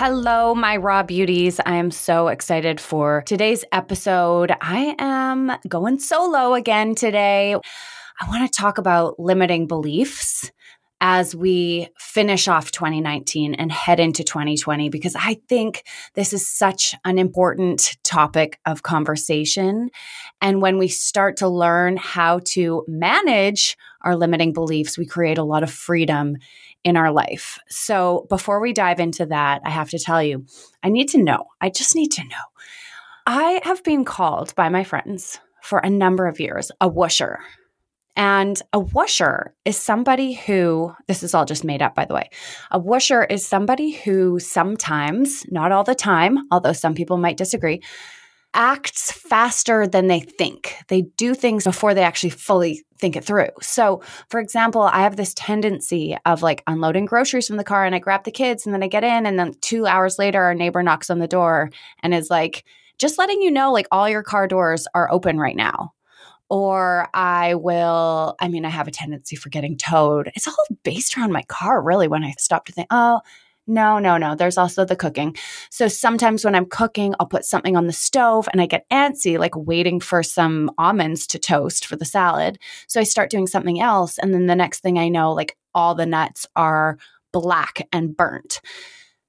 Hello, my raw beauties. I am so excited for today's episode. I am going solo again today. I want to talk about limiting beliefs as we finish off 2019 and head into 2020 because I think this is such an important topic of conversation. And when we start to learn how to manage our limiting beliefs, we create a lot of freedom in our life. So before we dive into that, I have to tell you, I need to know. I just need to know. I have been called by my friends for a number of years a whoosher. And a whoosher is somebody who, this is all just made up, by the way. A whoosher is somebody who sometimes, not all the time, although some people might disagree, acts faster than they think. They do things before they actually fully think it through. So, for example, I have this tendency of like unloading groceries from the car and I grab the kids and then I get in and then 2 hours later our neighbor knocks on the door and is like just letting you know like all your car doors are open right now. Or I will, I mean, I have a tendency for getting towed. It's all based around my car, really, when I stop to think, oh, no, no, no. There's also the cooking. So sometimes when I'm cooking, I'll put something on the stove and I get antsy, like waiting for some almonds to toast for the salad. So I start doing something else. And then the next thing I know, like all the nuts are black and burnt.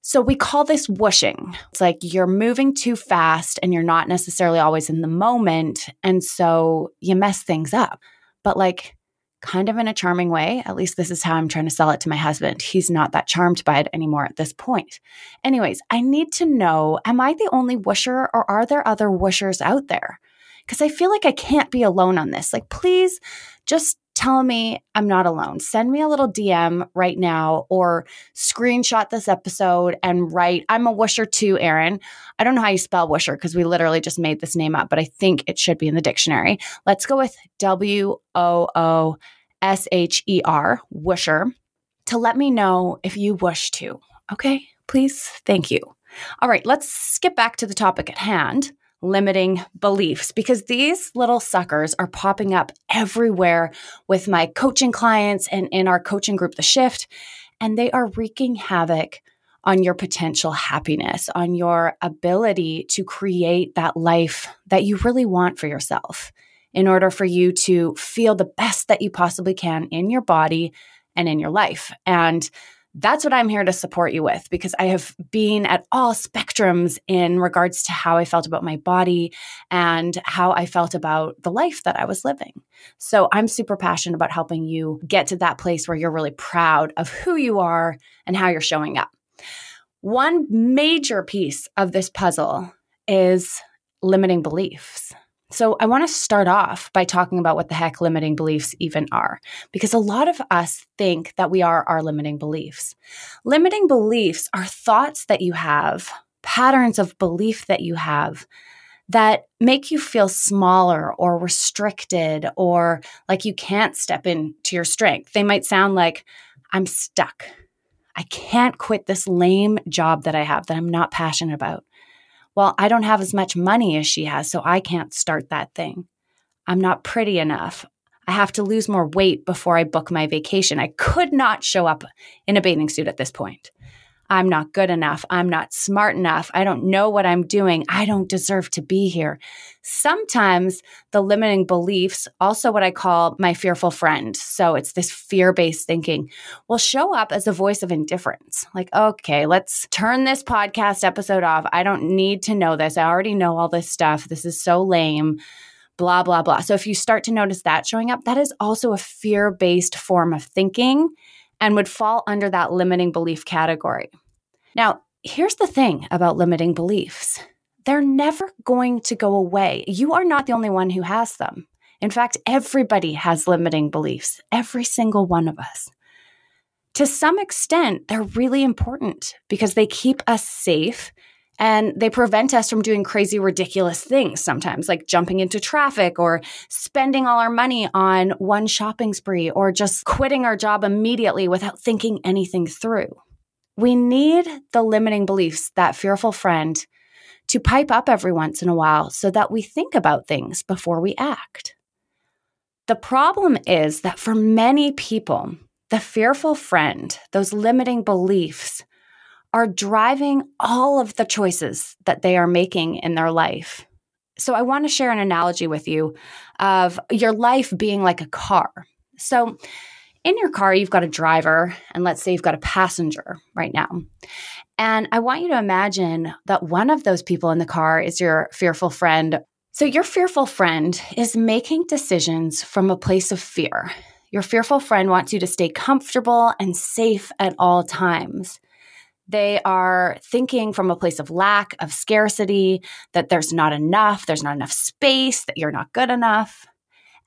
So we call this whooshing. It's like you're moving too fast and you're not necessarily always in the moment. And so you mess things up. But like, kind of in a charming way. At least this is how I'm trying to sell it to my husband. He's not that charmed by it anymore at this point. Anyways, I need to know am I the only whoosher or are there other whooshers out there? Because I feel like I can't be alone on this. Like, please just tell me I'm not alone. Send me a little DM right now or screenshot this episode and write, I'm a whoosher too, Erin. I don't know how you spell whoosher because we literally just made this name up, but I think it should be in the dictionary. Let's go with W O O S H E R, whoosher, to let me know if you wish to. Okay, please? Thank you. All right, let's skip back to the topic at hand limiting beliefs because these little suckers are popping up everywhere with my coaching clients and in our coaching group, The Shift, and they are wreaking havoc on your potential happiness, on your ability to create that life that you really want for yourself in order for you to feel the best that you possibly can in your body and in your life. And that's what I'm here to support you with because I have been at all spectrums in regards to how I felt about my body and how I felt about the life that I was living. So I'm super passionate about helping you get to that place where you're really proud of who you are and how you're showing up. One major piece of this puzzle is limiting beliefs. So, I want to start off by talking about what the heck limiting beliefs even are, because a lot of us think that we are our limiting beliefs. Limiting beliefs are thoughts that you have, patterns of belief that you have that make you feel smaller or restricted or like you can't step into your strength. They might sound like, I'm stuck. I can't quit this lame job that I have that I'm not passionate about. Well, I don't have as much money as she has, so I can't start that thing. I'm not pretty enough. I have to lose more weight before I book my vacation. I could not show up in a bathing suit at this point. I'm not good enough. I'm not smart enough. I don't know what I'm doing. I don't deserve to be here. Sometimes the limiting beliefs, also what I call my fearful friend. So it's this fear based thinking, will show up as a voice of indifference. Like, okay, let's turn this podcast episode off. I don't need to know this. I already know all this stuff. This is so lame blah, blah, blah. So if you start to notice that showing up, that is also a fear based form of thinking and would fall under that limiting belief category. Now, here's the thing about limiting beliefs they're never going to go away. You are not the only one who has them. In fact, everybody has limiting beliefs, every single one of us. to some extent, they're really important because they keep us safe and they prevent us from doing crazy, ridiculous things sometimes, like jumping into traffic or spending all our money on one shopping spree or just quitting our job immediately without thinking anything through. We need the limiting beliefs, that fearful friend, to pipe up every once in a while so that we think about things before we act. The problem is that for many people, the fearful friend, those limiting beliefs, are driving all of the choices that they are making in their life. So, I want to share an analogy with you of your life being like a car. So, in your car, you've got a driver, and let's say you've got a passenger right now. And I want you to imagine that one of those people in the car is your fearful friend. So, your fearful friend is making decisions from a place of fear. Your fearful friend wants you to stay comfortable and safe at all times. They are thinking from a place of lack, of scarcity, that there's not enough, there's not enough space, that you're not good enough.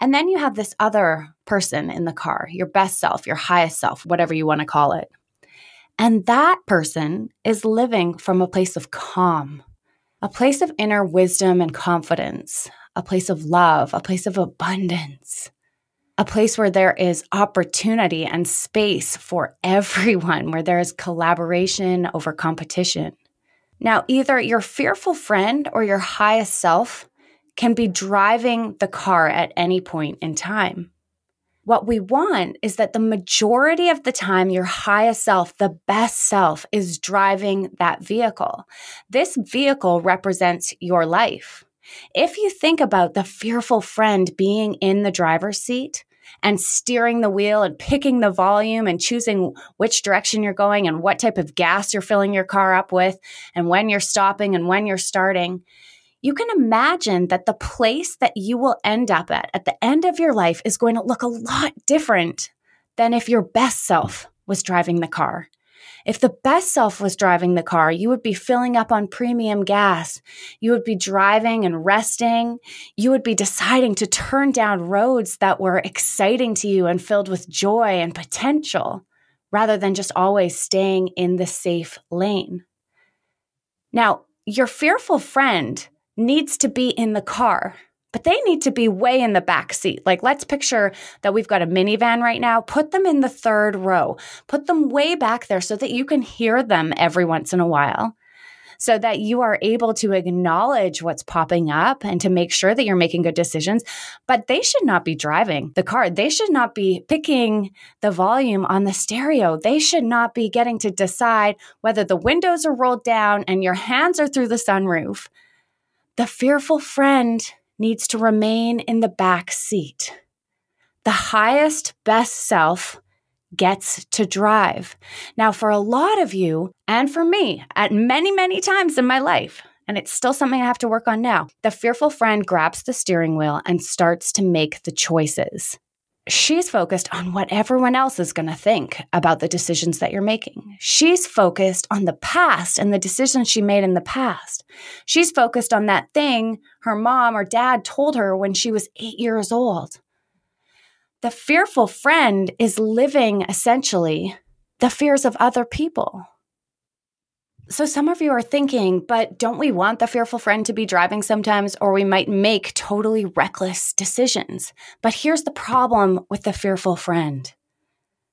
And then you have this other person in the car, your best self, your highest self, whatever you want to call it. And that person is living from a place of calm, a place of inner wisdom and confidence, a place of love, a place of abundance a place where there is opportunity and space for everyone, where there is collaboration over competition. Now, either your fearful friend or your highest self can be driving the car at any point in time. What we want is that the majority of the time, your highest self, the best self, is driving that vehicle. This vehicle represents your life. If you think about the fearful friend being in the driver's seat and steering the wheel and picking the volume and choosing which direction you're going and what type of gas you're filling your car up with and when you're stopping and when you're starting, you can imagine that the place that you will end up at at the end of your life is going to look a lot different than if your best self was driving the car. If the best self was driving the car, you would be filling up on premium gas. You would be driving and resting. You would be deciding to turn down roads that were exciting to you and filled with joy and potential rather than just always staying in the safe lane. Now, your fearful friend needs to be in the car but they need to be way in the back seat. Like, let's picture that we've got a minivan right now. Put them in the third row, put them way back there so that you can hear them every once in a while. So that you are able to acknowledge what's popping up and to make sure that you're making good decisions. But they should not be driving the car. They should not be picking the volume on the stereo. They should not be getting to decide whether the windows are rolled down and your hands are through the sunroof. The fearful friend needs to remain in the back seat. The highest, best self gets to drive. Now, for a lot of you, and for me, at many, many times in my life, and it's still something I have to work on now, the fearful friend grabs the steering wheel and starts to make the choices she's focused on what everyone else is going to think about the decisions that you're making. She's focused on the past and the decisions she made in the past. She's focused on that thing her mom or dad told her when she was eight years old. The fearful friend is living essentially the fears of other people. So, some of you are thinking, but don't we want the fearful friend to be driving sometimes, or we might make totally reckless decisions? But here's the problem with the fearful friend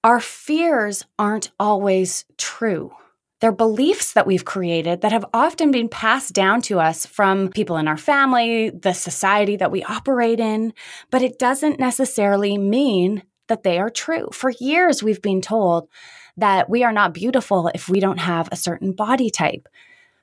our fears aren't always true. They're beliefs that we've created that have often been passed down to us from people in our family, the society that we operate in, but it doesn't necessarily mean that they are true. For years, we've been told that we are not beautiful if we don't have a certain body type.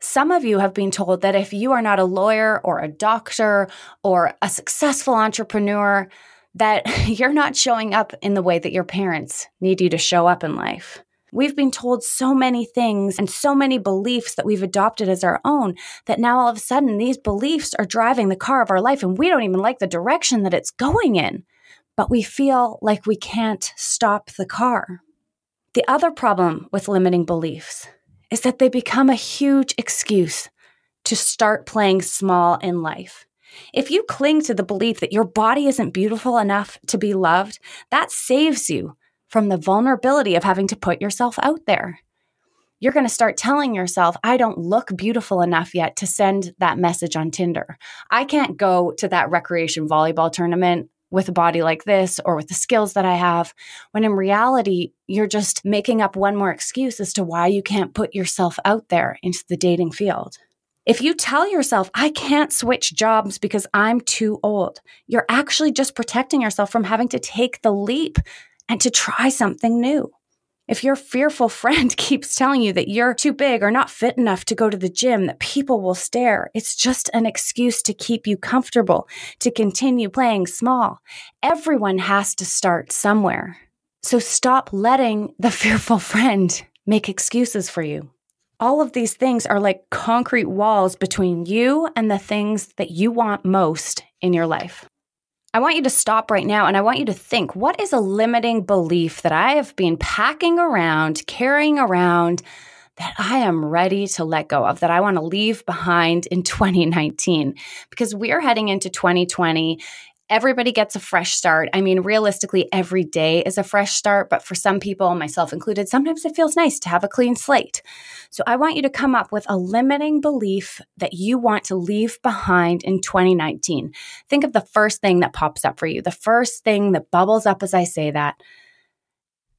Some of you have been told that if you are not a lawyer or a doctor or a successful entrepreneur, that you're not showing up in the way that your parents need you to show up in life. We've been told so many things and so many beliefs that we've adopted as our own that now all of a sudden these beliefs are driving the car of our life and we don't even like the direction that it's going in. But we feel like we can't stop the car. The other problem with limiting beliefs is that they become a huge excuse to start playing small in life. If you cling to the belief that your body isn't beautiful enough to be loved, that saves you from the vulnerability of having to put yourself out there. You're going to start telling yourself, I don't look beautiful enough yet to send that message on Tinder. I can't go to that recreation volleyball tournament with a body like this or with the skills that I have, when in reality, you're just making up one more excuse as to why you can't put yourself out there into the dating field. If you tell yourself, I can't switch jobs because I'm too old, you're actually just protecting yourself from having to take the leap and to try something new. If your fearful friend keeps telling you that you're too big or not fit enough to go to the gym, that people will stare, it's just an excuse to keep you comfortable, to continue playing small. Everyone has to start somewhere. So stop letting the fearful friend make excuses for you. All of these things are like concrete walls between you and the things that you want most in your life. I want you to stop right now and I want you to think what is a limiting belief that I have been packing around, carrying around, that I am ready to let go of, that I want to leave behind in 2019? Because we're heading into 2020 everybody gets a fresh start. I mean, realistically, every day is a fresh start, but for some people, myself included, sometimes it feels nice to have a clean slate. So I want you to come up with a limiting belief that you want to leave behind in 2019. Think of the first thing that pops up for you, the first thing that bubbles up as I say that.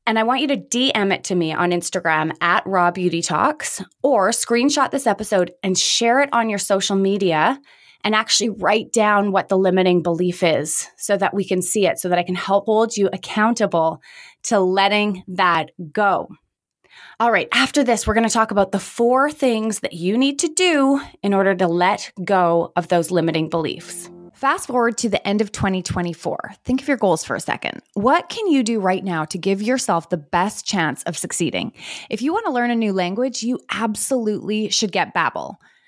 And I want you to DM it to me on Instagram at Raw Beauty Talks or screenshot this episode and share it on your social media and actually write down what the limiting belief is so that we can see it, so that I can help hold you accountable to letting that go. All right, after this, we're going to talk about the four things that you need to do in order to let go of those limiting beliefs. Fast forward to the end of 2024. Think of your goals for a second. What can you do right now to give yourself the best chance of succeeding? If you want to learn a new language, you absolutely should get Babbel.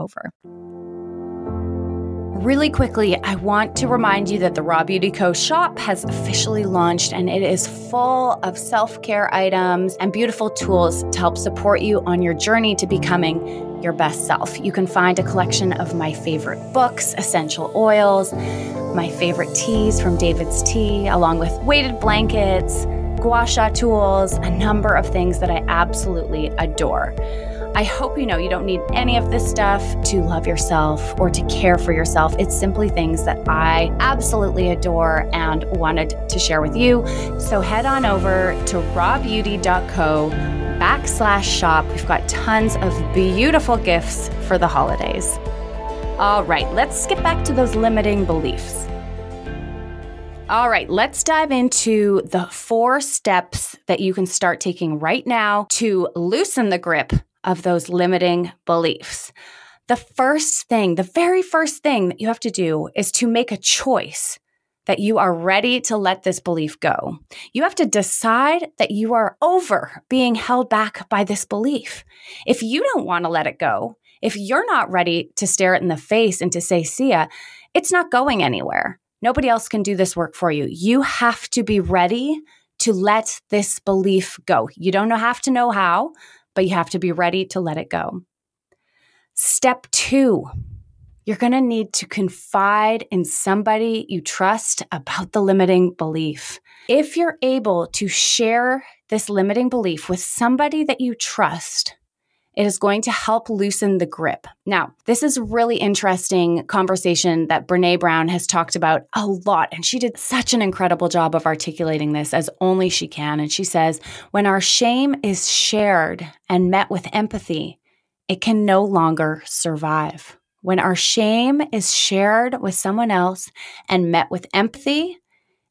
over. Really quickly, I want to remind you that the Raw Beauty Co. shop has officially launched and it is full of self care items and beautiful tools to help support you on your journey to becoming your best self. You can find a collection of my favorite books, essential oils, my favorite teas from David's Tea, along with weighted blankets, gua sha tools, a number of things that I absolutely adore. I hope you know you don't need any of this stuff to love yourself or to care for yourself. It's simply things that I absolutely adore and wanted to share with you. So head on over to rawbeauty.co backslash shop. We've got tons of beautiful gifts for the holidays. All right, let's get back to those limiting beliefs. All right, let's dive into the four steps that you can start taking right now to loosen the grip of those limiting beliefs. The first thing, the very first thing that you have to do is to make a choice that you are ready to let this belief go. You have to decide that you are over being held back by this belief. If you don't want to let it go, if you're not ready to stare it in the face and to say, see ya, it's not going anywhere. Nobody else can do this work for you. You have to be ready to let this belief go. You don't have to know how, but you have to be ready to let it go. Step two, you're going to need to confide in somebody you trust about the limiting belief. If you're able to share this limiting belief with somebody that you trust, it is going to help loosen the grip. Now, this is really interesting conversation that Brene Brown has talked about a lot. And she did such an incredible job of articulating this as only she can. And she says, when our shame is shared and met with empathy, it can no longer survive. When our shame is shared with someone else and met with empathy,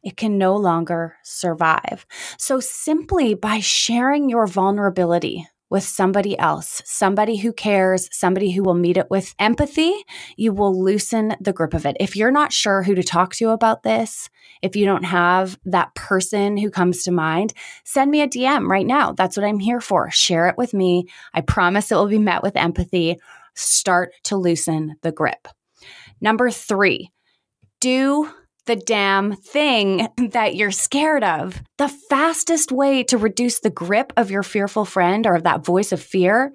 it can no longer survive. So simply by sharing your vulnerability with somebody else, somebody who cares, somebody who will meet it with empathy, you will loosen the grip of it. If you're not sure who to talk to about this, if you don't have that person who comes to mind, send me a DM right now. That's what I'm here for. Share it with me. I promise it will be met with empathy. Start to loosen the grip. Number three, do the damn thing that you're scared of. The fastest way to reduce the grip of your fearful friend or of that voice of fear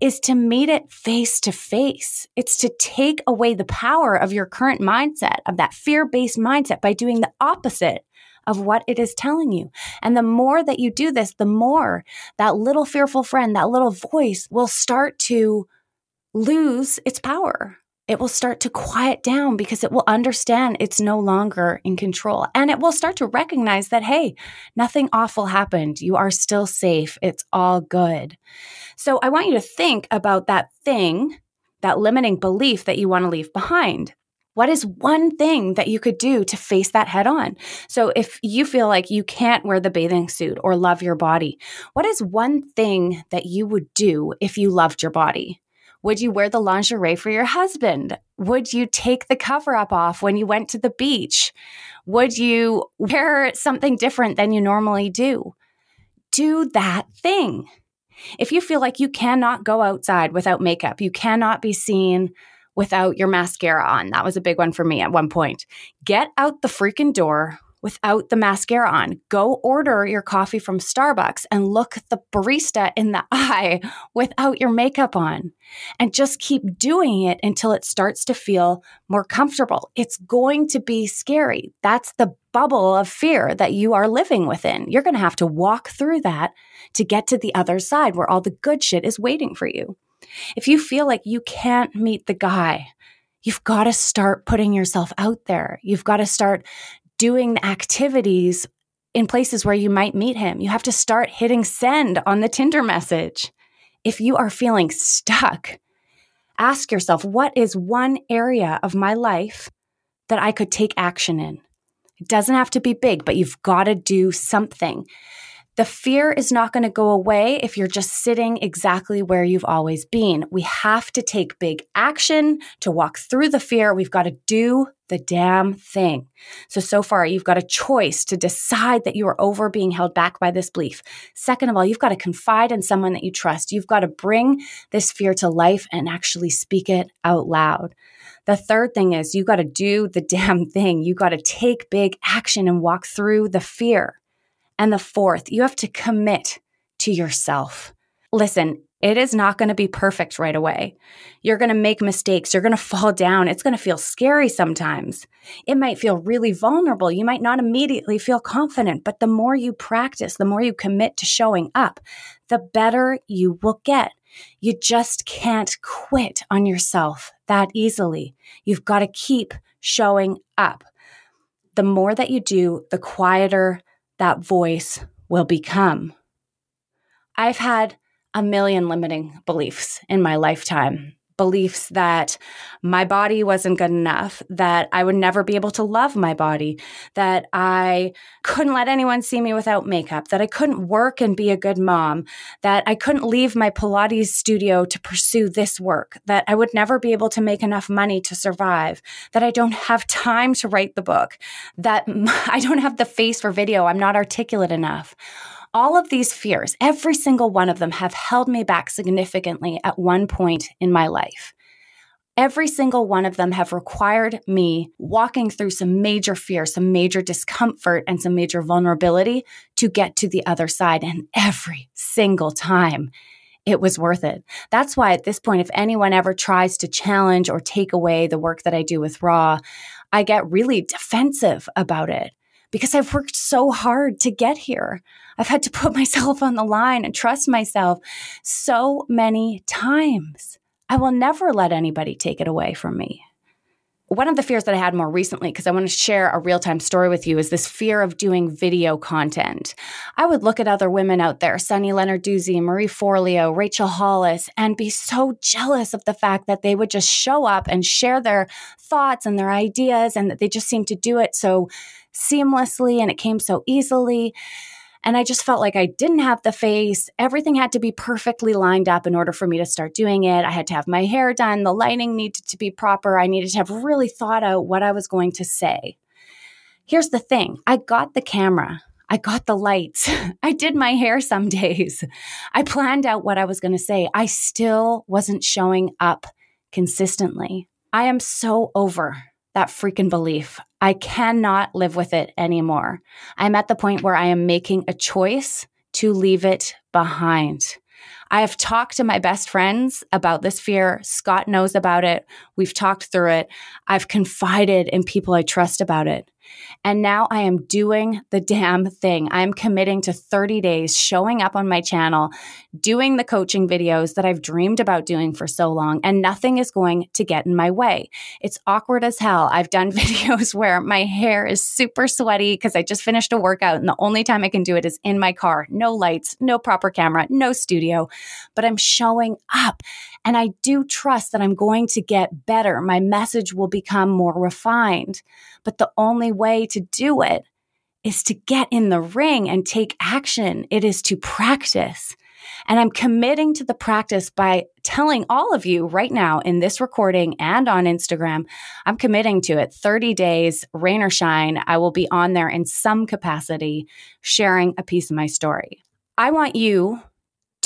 is to meet it face to face. It's to take away the power of your current mindset, of that fear based mindset by doing the opposite of what it is telling you. And the more that you do this, the more that little fearful friend, that little voice will start to lose its power it will start to quiet down because it will understand it's no longer in control. And it will start to recognize that, hey, nothing awful happened. You are still safe. It's all good. So I want you to think about that thing, that limiting belief that you want to leave behind. What is one thing that you could do to face that head on? So, if you feel like you can't wear the bathing suit or love your body, what is one thing that you would do if you loved your body? Would you wear the lingerie for your husband? Would you take the cover up off when you went to the beach? Would you wear something different than you normally do? Do that thing. If you feel like you cannot go outside without makeup, you cannot be seen without your mascara on. That was a big one for me at one point. Get out the freaking door without the mascara on. Go order your coffee from Starbucks and look the barista in the eye without your makeup on. And just keep doing it until it starts to feel more comfortable. It's going to be scary. That's the bubble of fear that you are living within. You're going to have to walk through that to get to the other side where all the good shit is waiting for you. If you feel like you can't meet the guy, You've got to start putting yourself out there. You've got to start doing activities in places where you might meet him. You have to start hitting send on the Tinder message. If you are feeling stuck, ask yourself what is one area of my life that I could take action in? It doesn't have to be big, but you've got to do something. The fear is not going to go away if you're just sitting exactly where you've always been. We have to take big action to walk through the fear. We've got to do the damn thing. So, so far, you've got a choice to decide that you are over being held back by this belief. Second of all, you've got to confide in someone that you trust. You've got to bring this fear to life and actually speak it out loud. The third thing is you've got to do the damn thing. You've got to take big action and walk through the fear. And the fourth, you have to commit to yourself. Listen, it is not going to be perfect right away. You're going to make mistakes. You're going to fall down. It's going to feel scary sometimes. It might feel really vulnerable. You might not immediately feel confident, but the more you practice, the more you commit to showing up, the better you will get. You just can't quit on yourself that easily. You've got to keep showing up. The more that you do, the quieter that voice will become. I've had a million limiting beliefs in my lifetime, beliefs that my body wasn't good enough, that I would never be able to love my body, that I couldn't let anyone see me without makeup, that I couldn't work and be a good mom, that I couldn't leave my Pilates studio to pursue this work, that I would never be able to make enough money to survive, that I don't have time to write the book, that I don't have the face for video, I'm not articulate enough all of these fears, every single one of them, have held me back significantly at one point in my life. Every single one of them have required me walking through some major fear, some major discomfort, and some major vulnerability to get to the other side. And every single time, it was worth it. That's why at this point, if anyone ever tries to challenge or take away the work that I do with Raw, I get really defensive about it because I've worked so hard to get here. I've had to put myself on the line and trust myself so many times. I will never let anybody take it away from me. One of the fears that I had more recently, because I want to share a real time story with you, is this fear of doing video content. I would look at other women out there, Sunny Lenarduzzi, Marie Forleo, Rachel Hollis, and be so jealous of the fact that they would just show up and share their thoughts and their ideas, and that they just seemed to do it so seamlessly and it came so easily. And I just felt like I didn't have the face. Everything had to be perfectly lined up in order for me to start doing it. I had to have my hair done. The lighting needed to be proper. I needed to have really thought out what I was going to say. Here's the thing I got the camera. I got the lights. I did my hair some days. I planned out what I was going to say. I still wasn't showing up consistently. I am so over that freaking belief. I cannot live with it anymore. I'm at the point where I am making a choice to leave it behind. I have talked to my best friends about this fear. Scott knows about it. We've talked through it. I've confided in people I trust about it. And now I am doing the damn thing. I'm committing to 30 days showing up on my channel, doing the coaching videos that I've dreamed about doing for so long, and nothing is going to get in my way. It's awkward as hell. I've done videos where my hair is super sweaty because I just finished a workout, and the only time I can do it is in my car. No lights, no proper camera, no studio, but I'm showing up. And I do trust that I'm going to get better. My message will become more refined. But the only way to do it is to get in the ring and take action. It is to practice. And I'm committing to the practice by telling all of you right now in this recording and on Instagram, I'm committing to it 30 days, rain or shine. I will be on there in some capacity sharing a piece of my story. I want you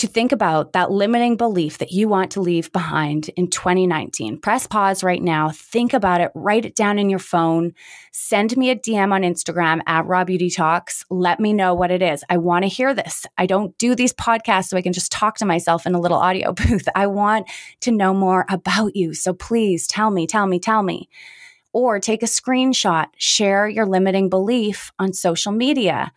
to think about that limiting belief that you want to leave behind in 2019. Press pause right now. Think about it. Write it down in your phone. Send me a DM on Instagram at Raw Beauty Talks. Let me know what it is. I want to hear this. I don't do these podcasts so I can just talk to myself in a little audio booth. I want to know more about you. So please tell me, tell me, tell me. Or take a screenshot, share your limiting belief on social media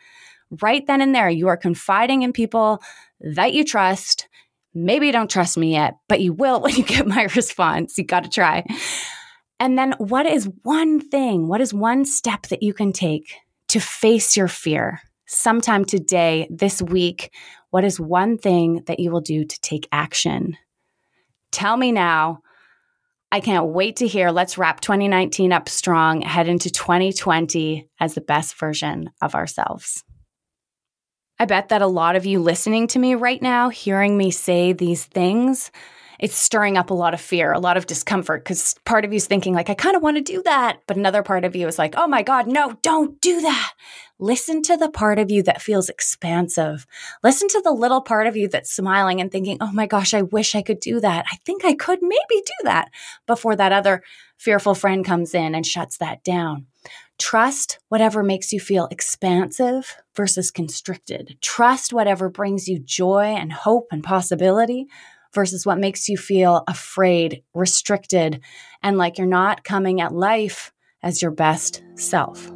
right then and there, you are confiding in people that you trust. Maybe you don't trust me yet, but you will when you get my response. You got to try. And then, what is one thing, what is one step that you can take to face your fear? Sometime today, this week, what is one thing that you will do to take action? Tell me now. I can't wait to hear. Let's wrap 2019 up strong, head into 2020 as the best version of ourselves. I bet that a lot of you listening to me right now, hearing me say these things, it's stirring up a lot of fear, a lot of discomfort because part of you is thinking, like, I kind of want to do that. But another part of you is like, oh my God, no, don't do that. Listen to the part of you that feels expansive. Listen to the little part of you that's smiling and thinking, oh my gosh, I wish I could do that. I think I could maybe do that before that other fearful friend comes in and shuts that down. Trust whatever makes you feel expansive versus constricted. Trust whatever brings you joy and hope and possibility versus what makes you feel afraid, restricted, and like you're not coming at life as your best self.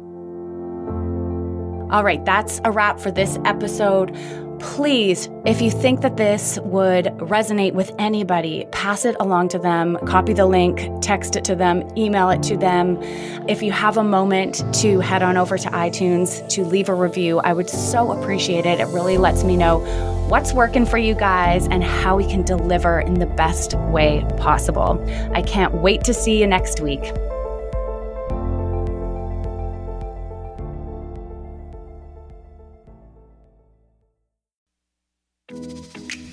All right, that's a wrap for this episode. Please, if you think that this would resonate with anybody, pass it along to them, copy the link, text it to them, email it to them. If you have a moment to head on over to iTunes to leave a review, I would so appreciate it. It really lets me know what's working for you guys and how we can deliver in the best way possible. I can't wait to see you next week.